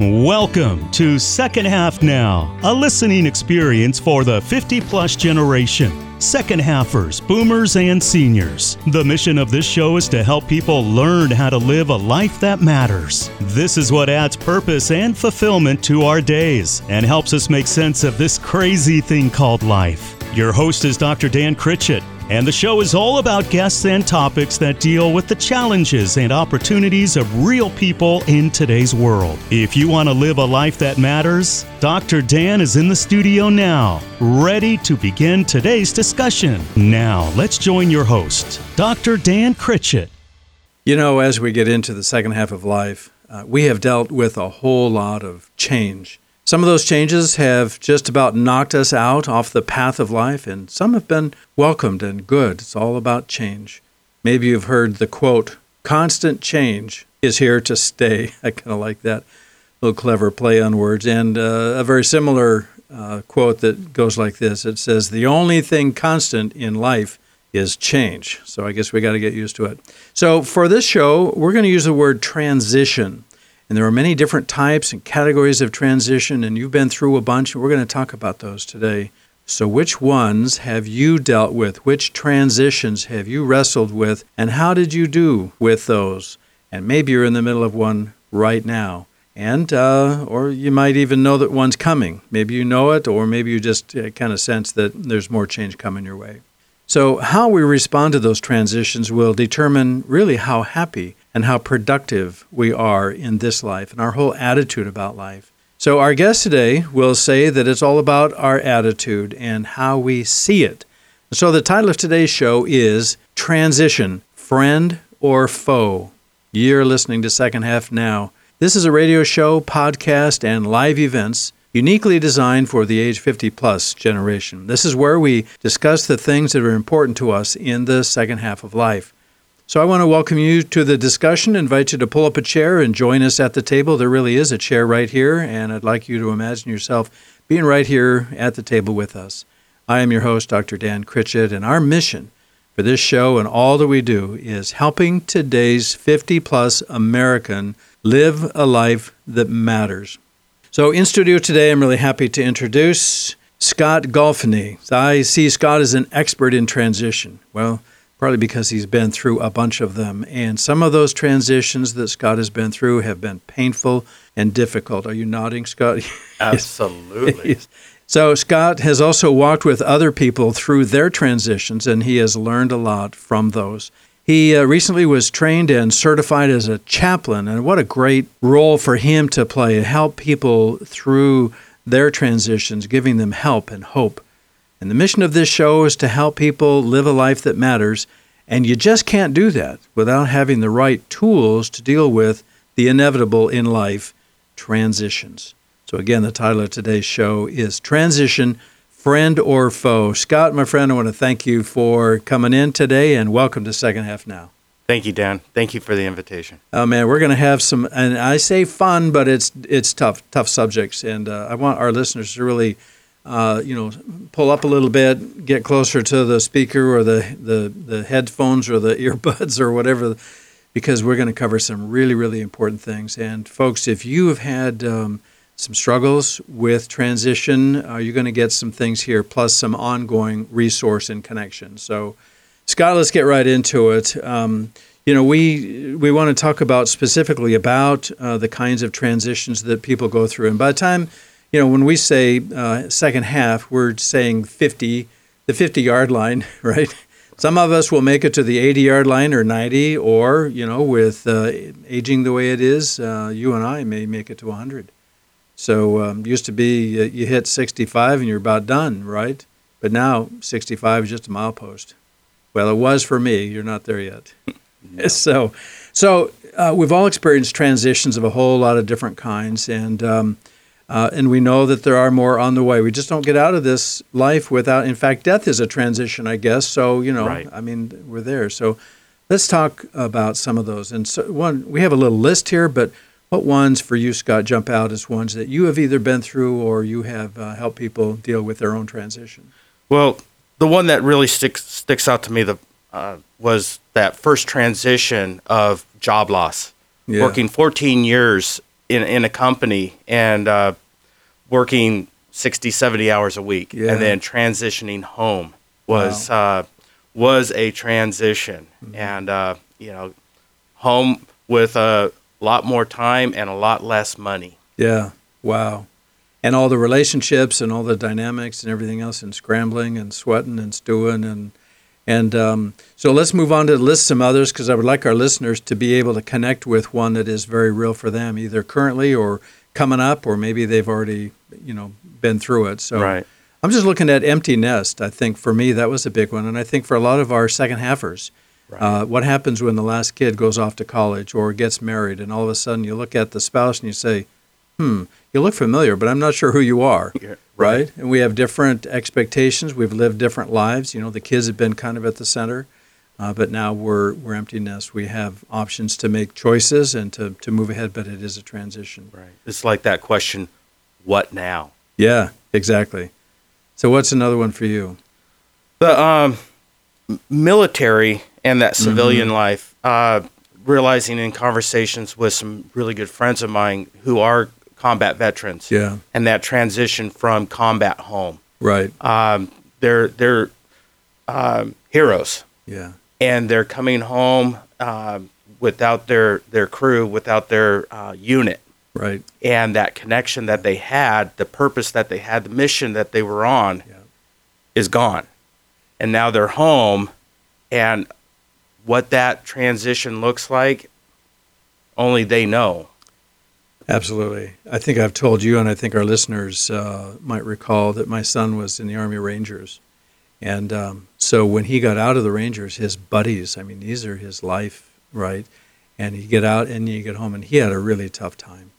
Welcome to Second Half Now, a listening experience for the 50 plus generation. Second halfers, boomers, and seniors. The mission of this show is to help people learn how to live a life that matters. This is what adds purpose and fulfillment to our days and helps us make sense of this crazy thing called life. Your host is Dr. Dan Critchett, and the show is all about guests and topics that deal with the challenges and opportunities of real people in today's world. If you want to live a life that matters, Dr. Dan is in the studio now, ready to begin today's discussion. Now, let's join your host, Dr. Dan Critchett. You know, as we get into the second half of life, uh, we have dealt with a whole lot of change. Some of those changes have just about knocked us out off the path of life, and some have been welcomed and good. It's all about change. Maybe you've heard the quote, constant change is here to stay. I kind of like that little clever play on words. And uh, a very similar uh, quote that goes like this it says, The only thing constant in life is change. So I guess we got to get used to it. So for this show, we're going to use the word transition. And there are many different types and categories of transition, and you've been through a bunch, and we're going to talk about those today. So, which ones have you dealt with? Which transitions have you wrestled with? And how did you do with those? And maybe you're in the middle of one right now. And, uh, or you might even know that one's coming. Maybe you know it, or maybe you just uh, kind of sense that there's more change coming your way. So, how we respond to those transitions will determine really how happy and how productive we are in this life and our whole attitude about life. So, our guest today will say that it's all about our attitude and how we see it. So, the title of today's show is Transition Friend or Foe. You're listening to Second Half Now. This is a radio show, podcast, and live events uniquely designed for the age 50 plus generation. This is where we discuss the things that are important to us in the second half of life. So I want to welcome you to the discussion, invite you to pull up a chair and join us at the table. There really is a chair right here, and I'd like you to imagine yourself being right here at the table with us. I am your host, Dr. Dan Critchett, and our mission for this show and all that we do is helping today's 50 plus American live a life that matters. So, in studio today, I'm really happy to introduce Scott Golfany. I see Scott as an expert in transition. Well, partly because he's been through a bunch of them. And some of those transitions that Scott has been through have been painful and difficult. Are you nodding, Scott? Absolutely. so, Scott has also walked with other people through their transitions, and he has learned a lot from those. He uh, recently was trained and certified as a chaplain, and what a great role for him to play help people through their transitions, giving them help and hope. And the mission of this show is to help people live a life that matters. And you just can't do that without having the right tools to deal with the inevitable in life transitions. So, again, the title of today's show is Transition Friend or Foe. Scott, my friend, I want to thank you for coming in today and welcome to Second Half Now. Thank you, Dan. Thank you for the invitation. Oh man, we're going to have some, and I say fun, but it's it's tough, tough subjects, and uh, I want our listeners to really uh, you know, pull up a little bit, get closer to the speaker or the, the, the headphones or the earbuds or whatever, because we're going to cover some really, really important things. And folks, if you have had um, some struggles with transition, uh, you're going to get some things here, plus some ongoing resource and connection. So, Scott, let's get right into it. Um, you know, we we want to talk about specifically about uh, the kinds of transitions that people go through, and by the time you know, when we say uh, second half, we're saying 50, the 50 yard line, right? Some of us will make it to the 80 yard line or 90, or, you know, with uh, aging the way it is, uh, you and I may make it to 100. So um, used to be uh, you hit 65 and you're about done, right? But now 65 is just a milepost. Well, it was for me. You're not there yet. so, so uh, we've all experienced transitions of a whole lot of different kinds, and um, uh, and we know that there are more on the way. We just don't get out of this life without, in fact, death is a transition, I guess. So, you know, right. I mean, we're there. So let's talk about some of those. And so, one, we have a little list here, but what ones for you, Scott, jump out as ones that you have either been through or you have uh, helped people deal with their own transition? Well, the one that really sticks sticks out to me the uh, was that first transition of job loss. Yeah. Working 14 years in in a company and uh, working 60, 70 hours a week, Yeah. and then transitioning home was uh, was a transition, and uh, you know, home with a lot more time and a lot less money. Yeah. Wow. And all the relationships and all the dynamics and everything else, and scrambling and sweating and stewing and and um, so let's move on to list some others because I would like our listeners to be able to connect with one that is very real for them, either currently or coming up, or maybe they've already you know been through it. So Right. I'm just looking at empty nest. I think for me that was a big one, and I think for a lot of our second halfers, Right. uh, what happens when the last kid goes off to college or gets married, and all of a sudden you look at the spouse and you say, "Hmm, you look familiar, but I'm not sure who you are." Yeah, Right? And we have different expectations. We've lived different lives. You know, the kids have been kind of at the center, uh, but now we're we're empty nest. We have options to make choices and to to move ahead, but it is a transition. Right. It's like that question, what now? Yeah, exactly. So what's another one for you? The um, military and that civilian life, uh, realizing in conversations with some really good friends of mine who are combat veterans, Yeah. and that transition from combat home, Right. um, they're they're um, heroes, Yeah. and they're coming home um, without their their crew, without their uh, unit, Right. and that connection that they had, the purpose that they had, the mission that they were on, Yeah. is gone. And now they're home, and what that transition looks like, only they know. Absolutely. I think I've told you, and I think our listeners uh, might recall that my son was in the Army Rangers. And um, so when he got out of the Rangers, his buddies, I mean, these are his life, right? And you get out and you get home, and he had a really tough time.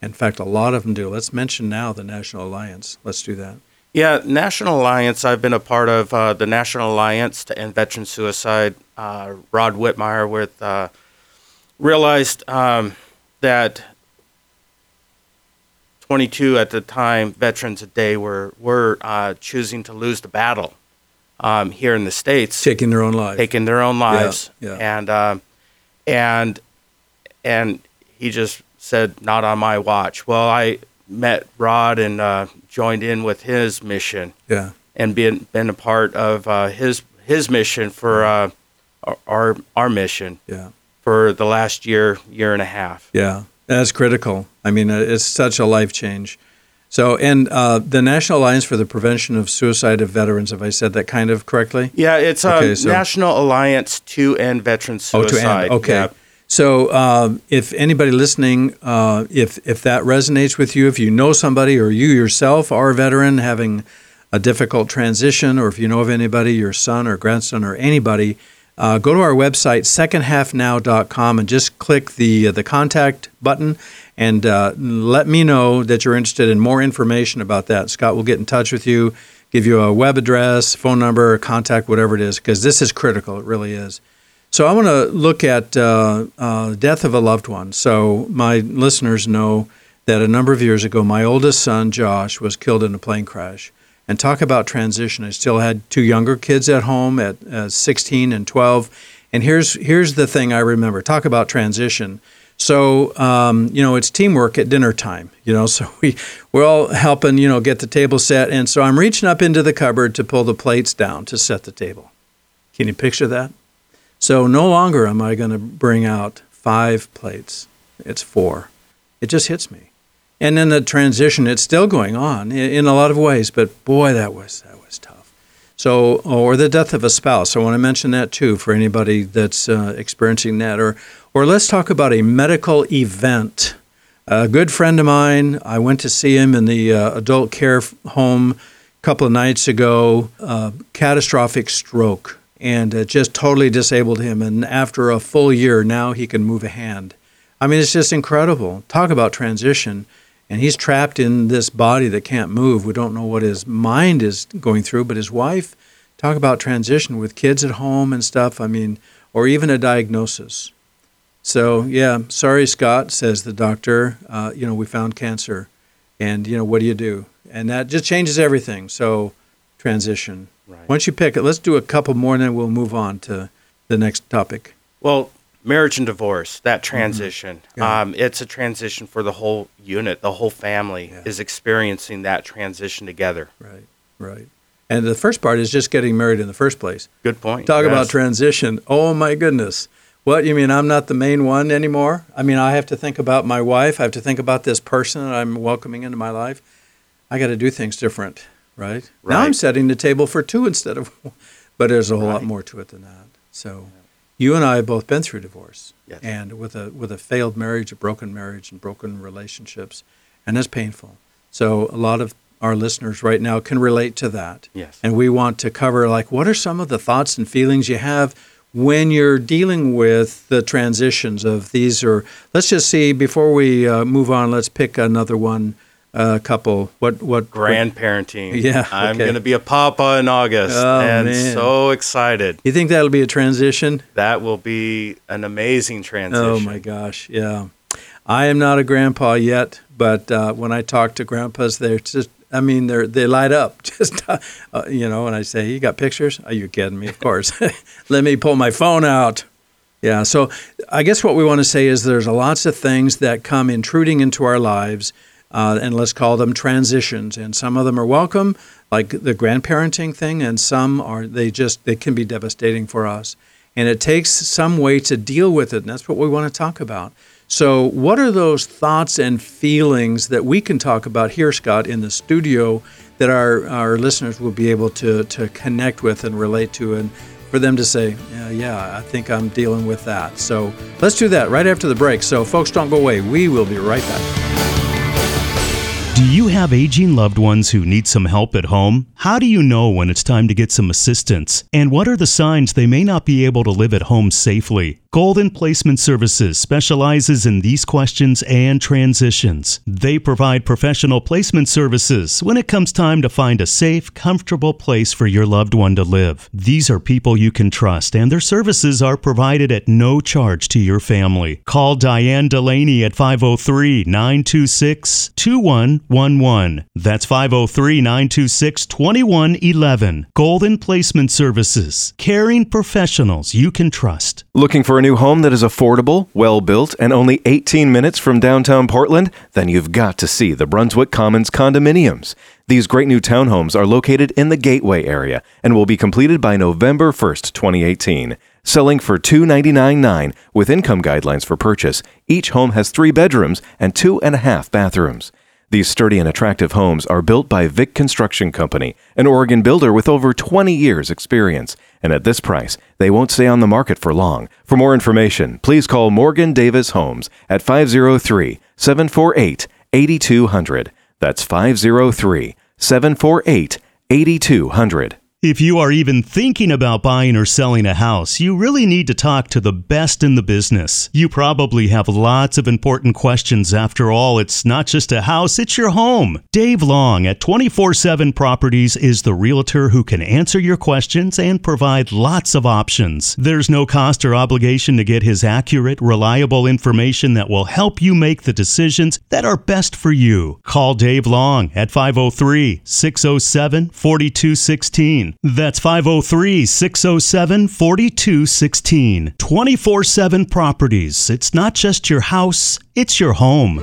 In fact, a lot of them do. Let's mention now the National Alliance. Let's do that. Yeah, National Alliance. I've been a part of uh, the National Alliance to End Veteran Suicide. Uh, Rod Whitmire with uh, realized um, that 22 at the time veterans a day were were uh, choosing to lose the battle um, here in the states. Taking their own life. taking their own lives. yeah. And um, and and he just said, "Not on my watch." Well, I met Rod and uh, joined in with his mission yeah. and been been a part of uh, his his mission for uh, our our mission Yeah. for the last year year and a half. Yeah, that's critical. I mean, uh, it's such a life change. So, and uh, the National Alliance for the Prevention of Suicide of Veterans, have I said that kind of correctly? Yeah, it's a Okay, so- National Alliance to End Veteran Oh, Suicide. to end. Okay. Yeah. So, um, if anybody listening, uh, if if that resonates with you, if you know somebody or you yourself are a veteran having a difficult transition, or if you know of anybody, your son or grandson or anybody, uh, go to our website secondhalfnow.com and just click the uh, the contact button and uh, let me know that you're interested in more information about that. Scott will get in touch with you, give you a web address, phone number, contact, whatever it is, because this is critical. It really is. So I want to look at uh, uh, death of a loved one. So my listeners know that a number of years ago, my oldest son Josh was killed in a plane crash. And talk about transition. I still had two younger kids at home at uh, 16 and 12. And here's here's the thing I remember. Talk about transition. So um, you know, it's teamwork at dinner time. You know, so we we're all helping. You know, get the table set. And so I'm reaching up into the cupboard to pull the plates down to set the table. Can you picture that? So no longer am I going to bring out five plates. It's four. It just hits me. And then the transition, it's still going on in, a lot of ways, but boy, that was that was tough. So, or the death of a spouse. I want to mention that too for anybody that's uh, experiencing that. Or, or let's talk about a medical event. A good friend of mine, I went to see him in the uh, adult care home a couple of nights ago. Uh, catastrophic stroke, and it just totally disabled him. And after a full year, now he can move a hand. I mean, it's just incredible. Talk about transition. And he's trapped in this body that can't move. We don't know what his mind is going through, but his wife, talk about transition with kids at home and stuff. I mean, or even a diagnosis. So, yeah, sorry, Scott, says the doctor. Uh, you know, we found cancer. And, you know, what do you do? And that just changes everything. So, transition. Right. Once you pick it, let's do a couple more and then we'll move on to the next topic. Well, marriage and divorce, that transition. Mm-hmm. Yeah. Um, it's a transition for the whole unit. The whole family Yeah. is experiencing that transition together. Right, right. And the first part is just getting married in the first place. Good point. Talk about transition. Oh my goodness. What you mean I'm not the main one anymore? I mean I have to think about my wife, I have to think about this person that I'm welcoming into my life. I got to do things different, right? Now I'm setting the table for two instead of one. But there's a whole lot more to it than that. So you and I have both been through divorce. Yes. And with a with a failed marriage, a broken marriage and broken relationships, and that's painful. So a lot of our listeners right now can relate to that. Yes. And we want to cover like what are some of the thoughts and feelings you have when you're dealing with the transitions of these or let's just see before we uh, move on let's pick another one uh, couple. What what grandparenting. Yeah, I'm going to be a papa in August, Oh, and man. so excited. you think that'll be a transition? That will be an amazing transition. oh my gosh yeah. I am not a grandpa yet but uh, when I talk to grandpas they're just I mean they're they light up. Just uh, uh, you know and I say you got pictures? Are you kidding me? Of course. Let me pull my phone out. Yeah, so I guess what we want to say is there's lots of things that come intruding into our lives, uh, and let's call them transitions. And some of them are welcome, like the grandparenting thing, and some are they just they can be devastating for us. And it takes some way to deal with it, and that's what we want to talk about. So, what are those thoughts and feelings that we can talk about here, Scott, in the studio, that our, our listeners will be able to to connect with and relate to, and for them to say, yeah, yeah, I think I'm dealing with that. So let's do that right after the break. So, folks, don't go away. We will be right back. Do you have aging loved ones who need some help at home? How do you know when it's time to get some assistance? And what are the signs they may not be able to live at home safely? Golden Placement Services specializes in these questions and transitions. They provide professional placement services when it comes time to find a safe, comfortable place for your loved one to live. These are people you can trust, and their services are provided at no charge to your family. Call Diane Delaney at 503 926 2111. That's 503 926 2111. Golden Placement Services. Caring professionals you can trust. Looking for a new home that is affordable, well built, and only 18 minutes from downtown Portland? Then you've got to see the Brunswick Commons condominiums. These great new townhomes are located in the Gateway area and will be completed by November 1st, 2018. Selling for $299.9 with income guidelines for purchase, each home has three bedrooms and two and a half bathrooms. These sturdy and attractive homes are built by Vic Construction Company, an Oregon builder with over 20 years' experience. And at this price, they won't stay on the market for long. For more information, please call Morgan Davis Homes at 503 748 8200. That's 503 748 8200. If you are even thinking about buying or selling a house, you really need to talk to the best in the business. You probably have lots of important questions. After all, it's not just a house, it's your home. Dave Long at 24 7 Properties is the realtor who can answer your questions and provide lots of options. There's no cost or obligation to get his accurate, reliable information that will help you make the decisions that are best for you. Call Dave Long at 503 607 4216. That's 503 607 4216. 24 7 Properties. It's not just your house, it's your home.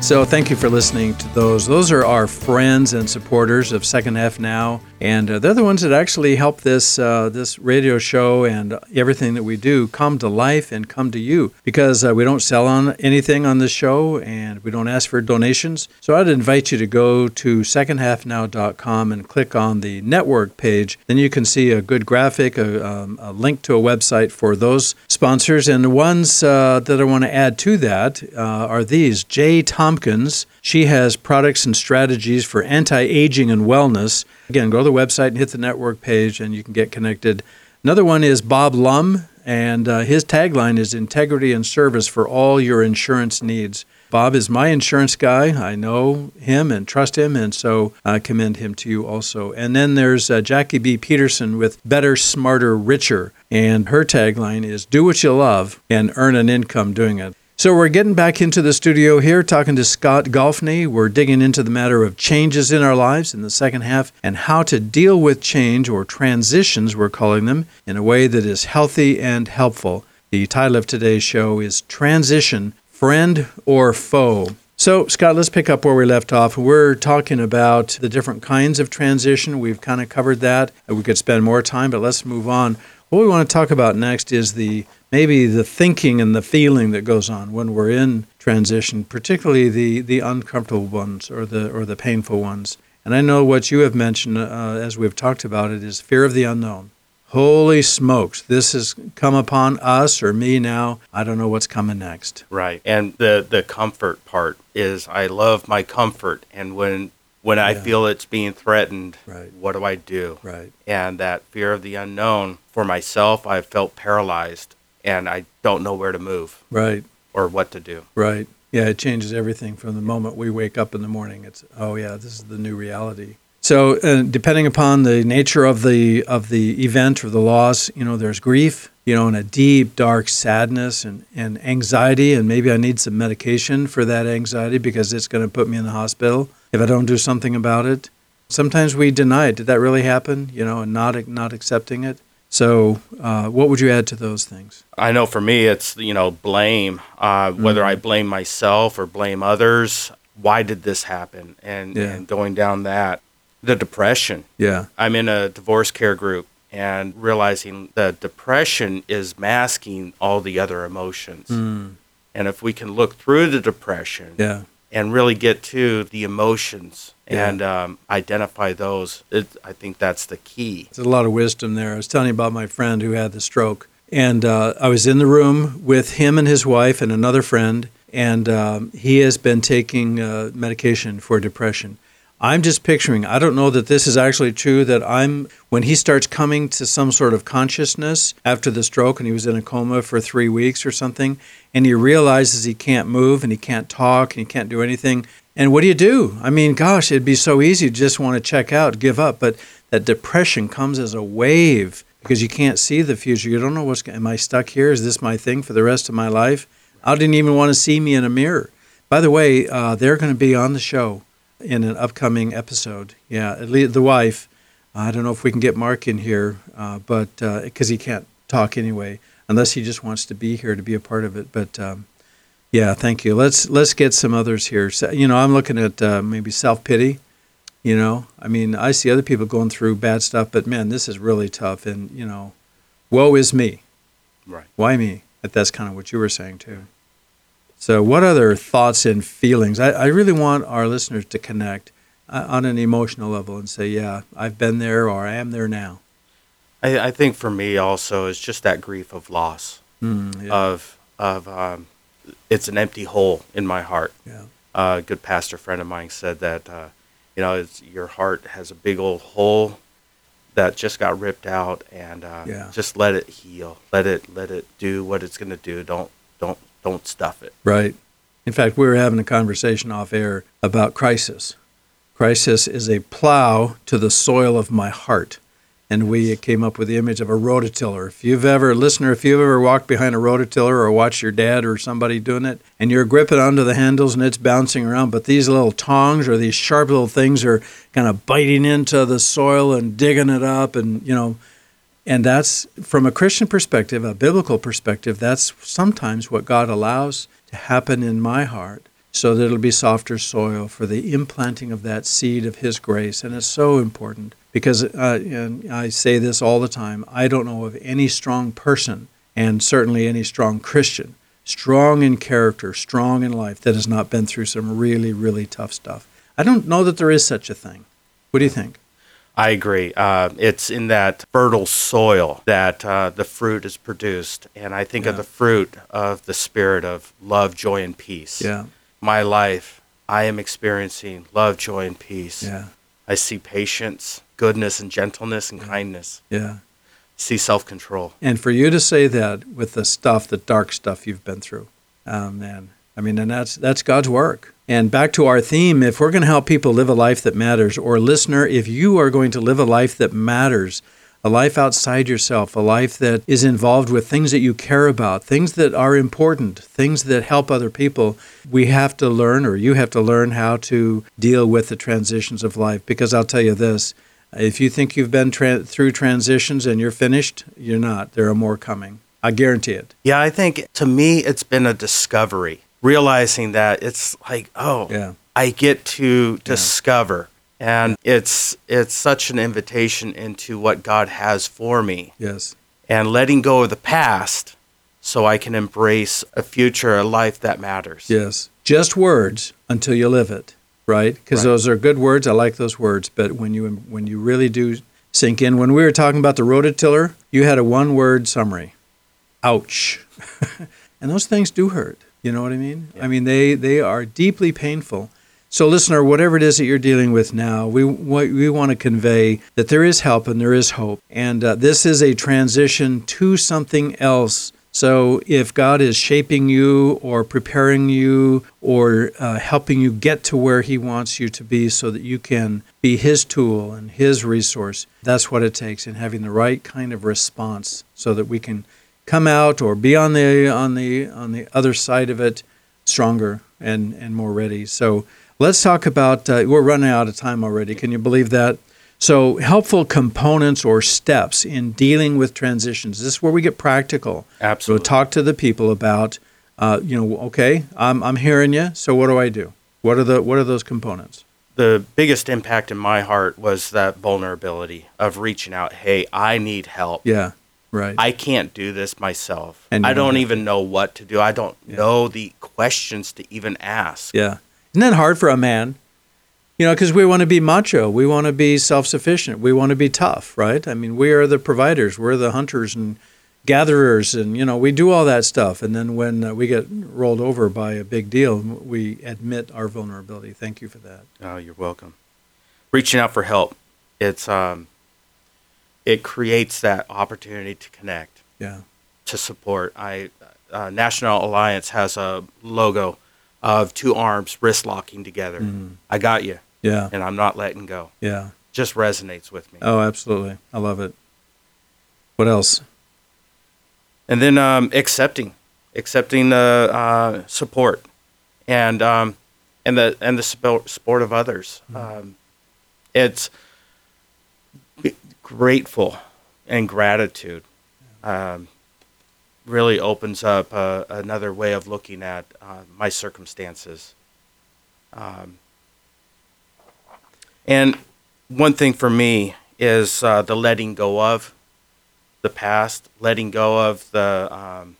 So, thank you for listening to those. Those are our friends and supporters of Second Half Now, and uh, they're the ones that actually help this uh, this radio show and everything that we do come to life and come to you. Because uh, we don't sell on anything on this show, and we don't ask for donations. So, I'd invite you to go to secondhalfnow.com and click on the network page. Then you can see a good graphic, a, um, a link to a website for those sponsors, and the ones uh, that I want to add to that uh, are these: Jay Tompkins. She has products and strategies for anti-aging and wellness. Again, go to the website and hit the network page, and you can get connected. Another one is Bob Lum, and uh, his tagline is integrity and service for all your insurance needs. Bob is my insurance guy. I know him and trust him, and so I commend him to you also. And then there's uh, Jackie B. Peterson with Better, Smarter, Richer, and her tagline is Do what you love and earn an income doing it. So we're getting back into the studio here, talking to Scott Golfney. We're digging into the matter of changes in our lives in the second half and how to deal with change or transitions, we're calling them, in a way that is healthy and helpful. The title of today's show is Transition Friend or Foe. So, Scott, let's pick up where we left off. We're talking about the different kinds of transition. We've kind of covered that. We could spend more time, but let's move on. What we want to talk about next is the maybe the thinking and the feeling that goes on when we're in transition, particularly the, the uncomfortable ones or the or the painful ones. And I know what you have mentioned uh, as we've talked about it is fear of the unknown. Holy smokes, this has come upon us or me now. I don't know what's coming next. Right. And the the comfort part is I love my comfort and when when I feel it's being threatened, Right. what do I do? Right. And that fear of the unknown for myself, I felt paralyzed and I don't know where to move Right. or what to do. Right. Yeah, it changes everything from the moment we wake up in the morning. It's oh yeah, this is the new reality. So, uh, depending upon the nature of the of the event or the loss, you know, there's grief, you know, and a deep, dark sadness and, and anxiety, and maybe I need some medication for that anxiety because it's going to put me in the hospital if I don't do something about it. Sometimes we deny it. Did that really happen? You know, and not not accepting it. So, uh, what would you add to those things? I know for me, it's you know blame. Uh, Whether Mm-hmm. I blame myself or blame others, why did this happen? And, Yeah. and going down that, the depression. Yeah. I'm in a divorce care group and realizing that depression is masking all the other emotions. Mm. And if we can look through the depression Yeah. And really get to the emotions Yeah. and um, identify those, it, I think that's the key. There's a lot of wisdom there. I was telling you about my friend who had the stroke, and uh, I was in the room with him and his wife and another friend, and um, he has been taking uh, medication for depression. I'm just picturing, I don't know that this is actually true, that I'm, when he starts coming to some sort of consciousness after the stroke and he was in a coma for three weeks or something, and he realizes he can't move and he can't talk and he can't do anything. And what do you do? I mean, gosh, it'd be so easy to just want to check out, give up. But that depression comes as a wave because you can't see the future. You don't know what's, am I stuck here? Is this my thing for the rest of my life? I didn't even want to see me in a mirror. By the way, uh, they're going to be on the show in an upcoming episode. Yeah, at least the wife. I don't know if we can get Mark in here, uh, but because he can't talk anyway, unless he just wants to be here to be a part of it. But um, yeah, thank you. Let's let's get some others here. So, you know, I'm looking at uh, maybe self pity. You know, I mean, I see other people going through bad stuff, but man, this is really tough. And you know, woe is me. Right. Why me? But that's kind of what you were saying too. So, what other thoughts and feelings? I, I really want our listeners to connect uh, on an emotional level and say, "Yeah, I've been there, or I am there now." I, I think for me also is just that grief of loss Mm, yeah, of of um, it's an empty hole in my heart. yeah, Uh, a good pastor friend of mine said that uh, you know it's, your heart has a big old hole that just got ripped out, and uh, Yeah. just let it heal. Let it let it do what it's going to do. Don't don't don't stuff it. right. In fact, we were having a conversation off air about crisis. Crisis is a plow to the soil of my heart. And we came up with the image of a rototiller. If you've ever, listener, if you've ever walked behind a rototiller or watched your dad or somebody doing it, and you're gripping onto the handles and it's bouncing around, but these little tongs or these sharp little things are kind of biting into the soil and digging it up, and you know, and that's from a Christian perspective, a biblical perspective, that's sometimes what God allows to happen in my heart so that it'll be softer soil for the implanting of that seed of His grace. And it's so important because uh, and I say this all the time I don't know of any strong person, and certainly any strong Christian, strong in character, strong in life, that has not been through some really, really tough stuff. I don't know that there is such a thing. What do you think? I agree. Uh, it's in that fertile soil that uh, the fruit is produced, and I think of the fruit of the spirit of love, joy, and peace. Yeah, My life, I am experiencing love, joy, and peace. yeah, I see patience, goodness, and gentleness and kindness. yeah. see self control. And for you to say that with the stuff, the dark stuff you've been through, oh man, I mean, and that's that's God's work. And back to our theme, if we're going to help people live a life that matters, or listener, if you are going to live a life that matters, a life outside yourself, a life that is involved with things that you care about, things that are important, things that help other people. We have to learn, or you have to learn, how to deal with the transitions of life. Because I'll tell you this if you think you've been tra- through transitions and you're finished, you're not. There are more coming. I guarantee it. Yeah, I think to me, it's been a discovery, realizing that it's like, oh, Yeah. I get to discover. And it's it's such an invitation into what God has for me Yes. and letting go of the past so I can embrace a future, a life that matters. Yes. Just words until you live it, right? Because Right. those are good words. I like those words. But when you when you really do sink in, when we were talking about the rototiller, you had a one word summary. Ouch. and those things do hurt. You know what I mean? I mean they they are deeply painful. So, listener, whatever it is that you're dealing with now, we we want to convey that there is help and there is hope, and uh, this is a transition to something else. So, if God is shaping you or preparing you or uh, helping you get to where He wants you to be, so that you can be His tool and His resource, that's what it takes, and having the right kind of response, so that we can come out or be on the on the on the other side of it stronger and and more ready. So let's talk about. Uh, we're running out of time already. Can you believe that? So helpful components or steps in dealing with transitions. This is where we get practical. So Absolutely. talk to the people about. Uh, you know, okay, I'm I'm hearing you. So what do I do? What are the what are those components? the biggest impact in my heart was that vulnerability of reaching out, hey, I need help. Yeah, right. I can't do this myself. And I don't that. even know what to do. I don't know the questions to even ask. Yeah. Isn't that hard for a man? You know, because we want to be macho. We want to be self sufficient. We want to be tough, right? I mean, we are the providers. We're the hunters and gatherers. And, you know, we do all that stuff. And then when uh, we get rolled over by a big deal, we admit our vulnerability. Thank you for that. Oh, you're welcome. Reaching out for help. It's um it creates that opportunity to connect, Yeah. to support. I uh, National Alliance has a logo of two arms wrist locking together. I got you, Yeah. and I'm not letting go. Yeah. Just resonates with me. Oh, absolutely. I love it. What else? and then um, accepting, accepting the uh, support, and um, and the and the support of others. Um, it's grateful and gratitude. Um, really opens up uh, another way of looking at uh, my circumstances. Um, and one thing for me is uh, the letting go of the past, letting go of the. Um,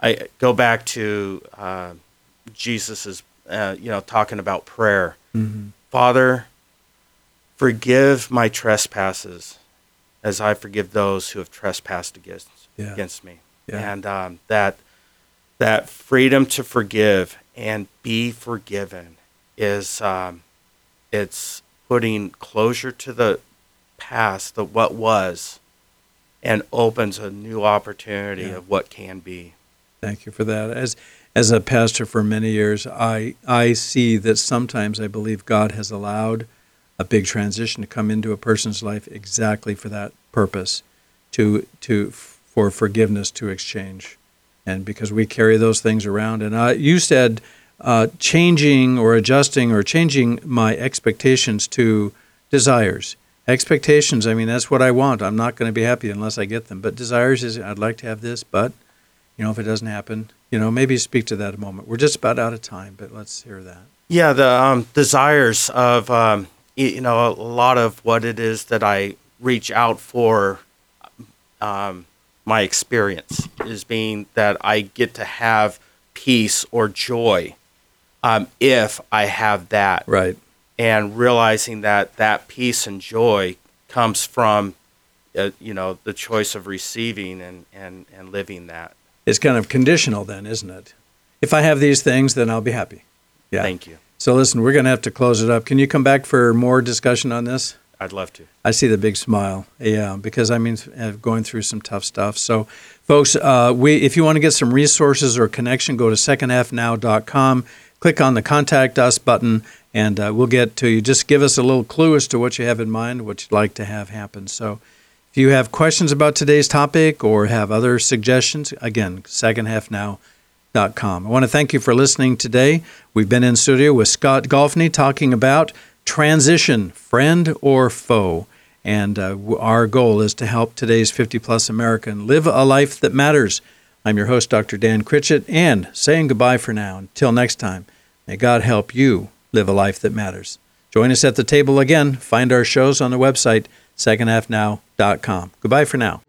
I go back to uh, Jesus's, uh, you know, talking about prayer. Father, forgive my trespasses, as I forgive those who have trespassed against Yeah. against me. Yeah. And um, that that freedom to forgive and be forgiven is um, it's putting closure to the past, the what was, and opens a new opportunity Yeah. of what can be. Thank you for that. As as a pastor for many years, I I see that sometimes I believe God has allowed a big transition to come into a person's life exactly for that purpose, to to for forgiveness to exchange, and because we carry those things around. And you said uh, changing or adjusting or changing my expectations to desires. Expectations. I mean, that's what I want. I'm not going to be happy unless I get them. But desires is I'd like to have this, but you know, if it doesn't happen, you know, maybe speak to that a moment. We're just about out of time, but let's hear that. Yeah, the um, desires of um, you know a lot of what it is that I reach out for. Um, my experience is being that I get to have peace or joy um, if I have that, Right. and realizing that that peace and joy comes from, uh, you know, the choice of receiving and and and living that. It's kind of conditional then, isn't it? If I have these things, then I'll be happy. Yeah. Thank you. So listen, we're going to have to close it up. Can you come back for more discussion on this? I'd love to. I see the big smile. Yeah, because I mean, going through some tough stuff. So, folks, uh, we if you want to get some resources or connection, go to secondhalfnow.com, click on the contact us button, and uh, we'll get to you. Just give us a little clue as to what you have in mind, what you'd like to have happen. So if you have questions about today's topic or have other suggestions, again, secondhalfnow.com. I want to thank you for listening today. We've been in studio with Scott Golfney talking about transition, friend or foe. And uh, our goal is to help today's 50 plus American live a life that matters. I'm your host, Dr. Dan Critchett, and saying goodbye for now. Until next time, may God help you live a life that matters. Join us at the table again. Find our shows on the website, secondhalfnow.com. Goodbye for now.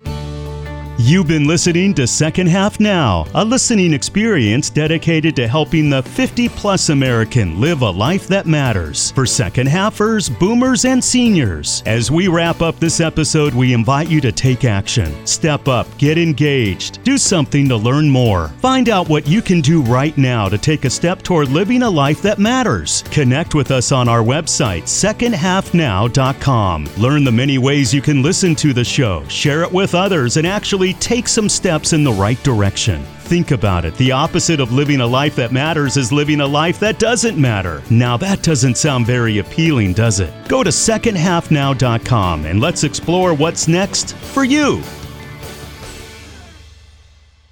You've been listening to Second Half Now, a listening experience dedicated to helping the 50 plus American live a life that matters for second halfers, boomers, and seniors. As we wrap up this episode, we invite you to take action. Step up, get engaged, do something to learn more. Find out what you can do right now to take a step toward living a life that matters. Connect with us on our website, secondhalfnow.com. Learn the many ways you can listen to the show, share it with others, and actually take some steps in the right direction. Think about it. The opposite of living a life that matters is living a life that doesn't matter. Now, that doesn't sound very appealing, does it? Go to secondhalfnow.com and let's explore what's next for you.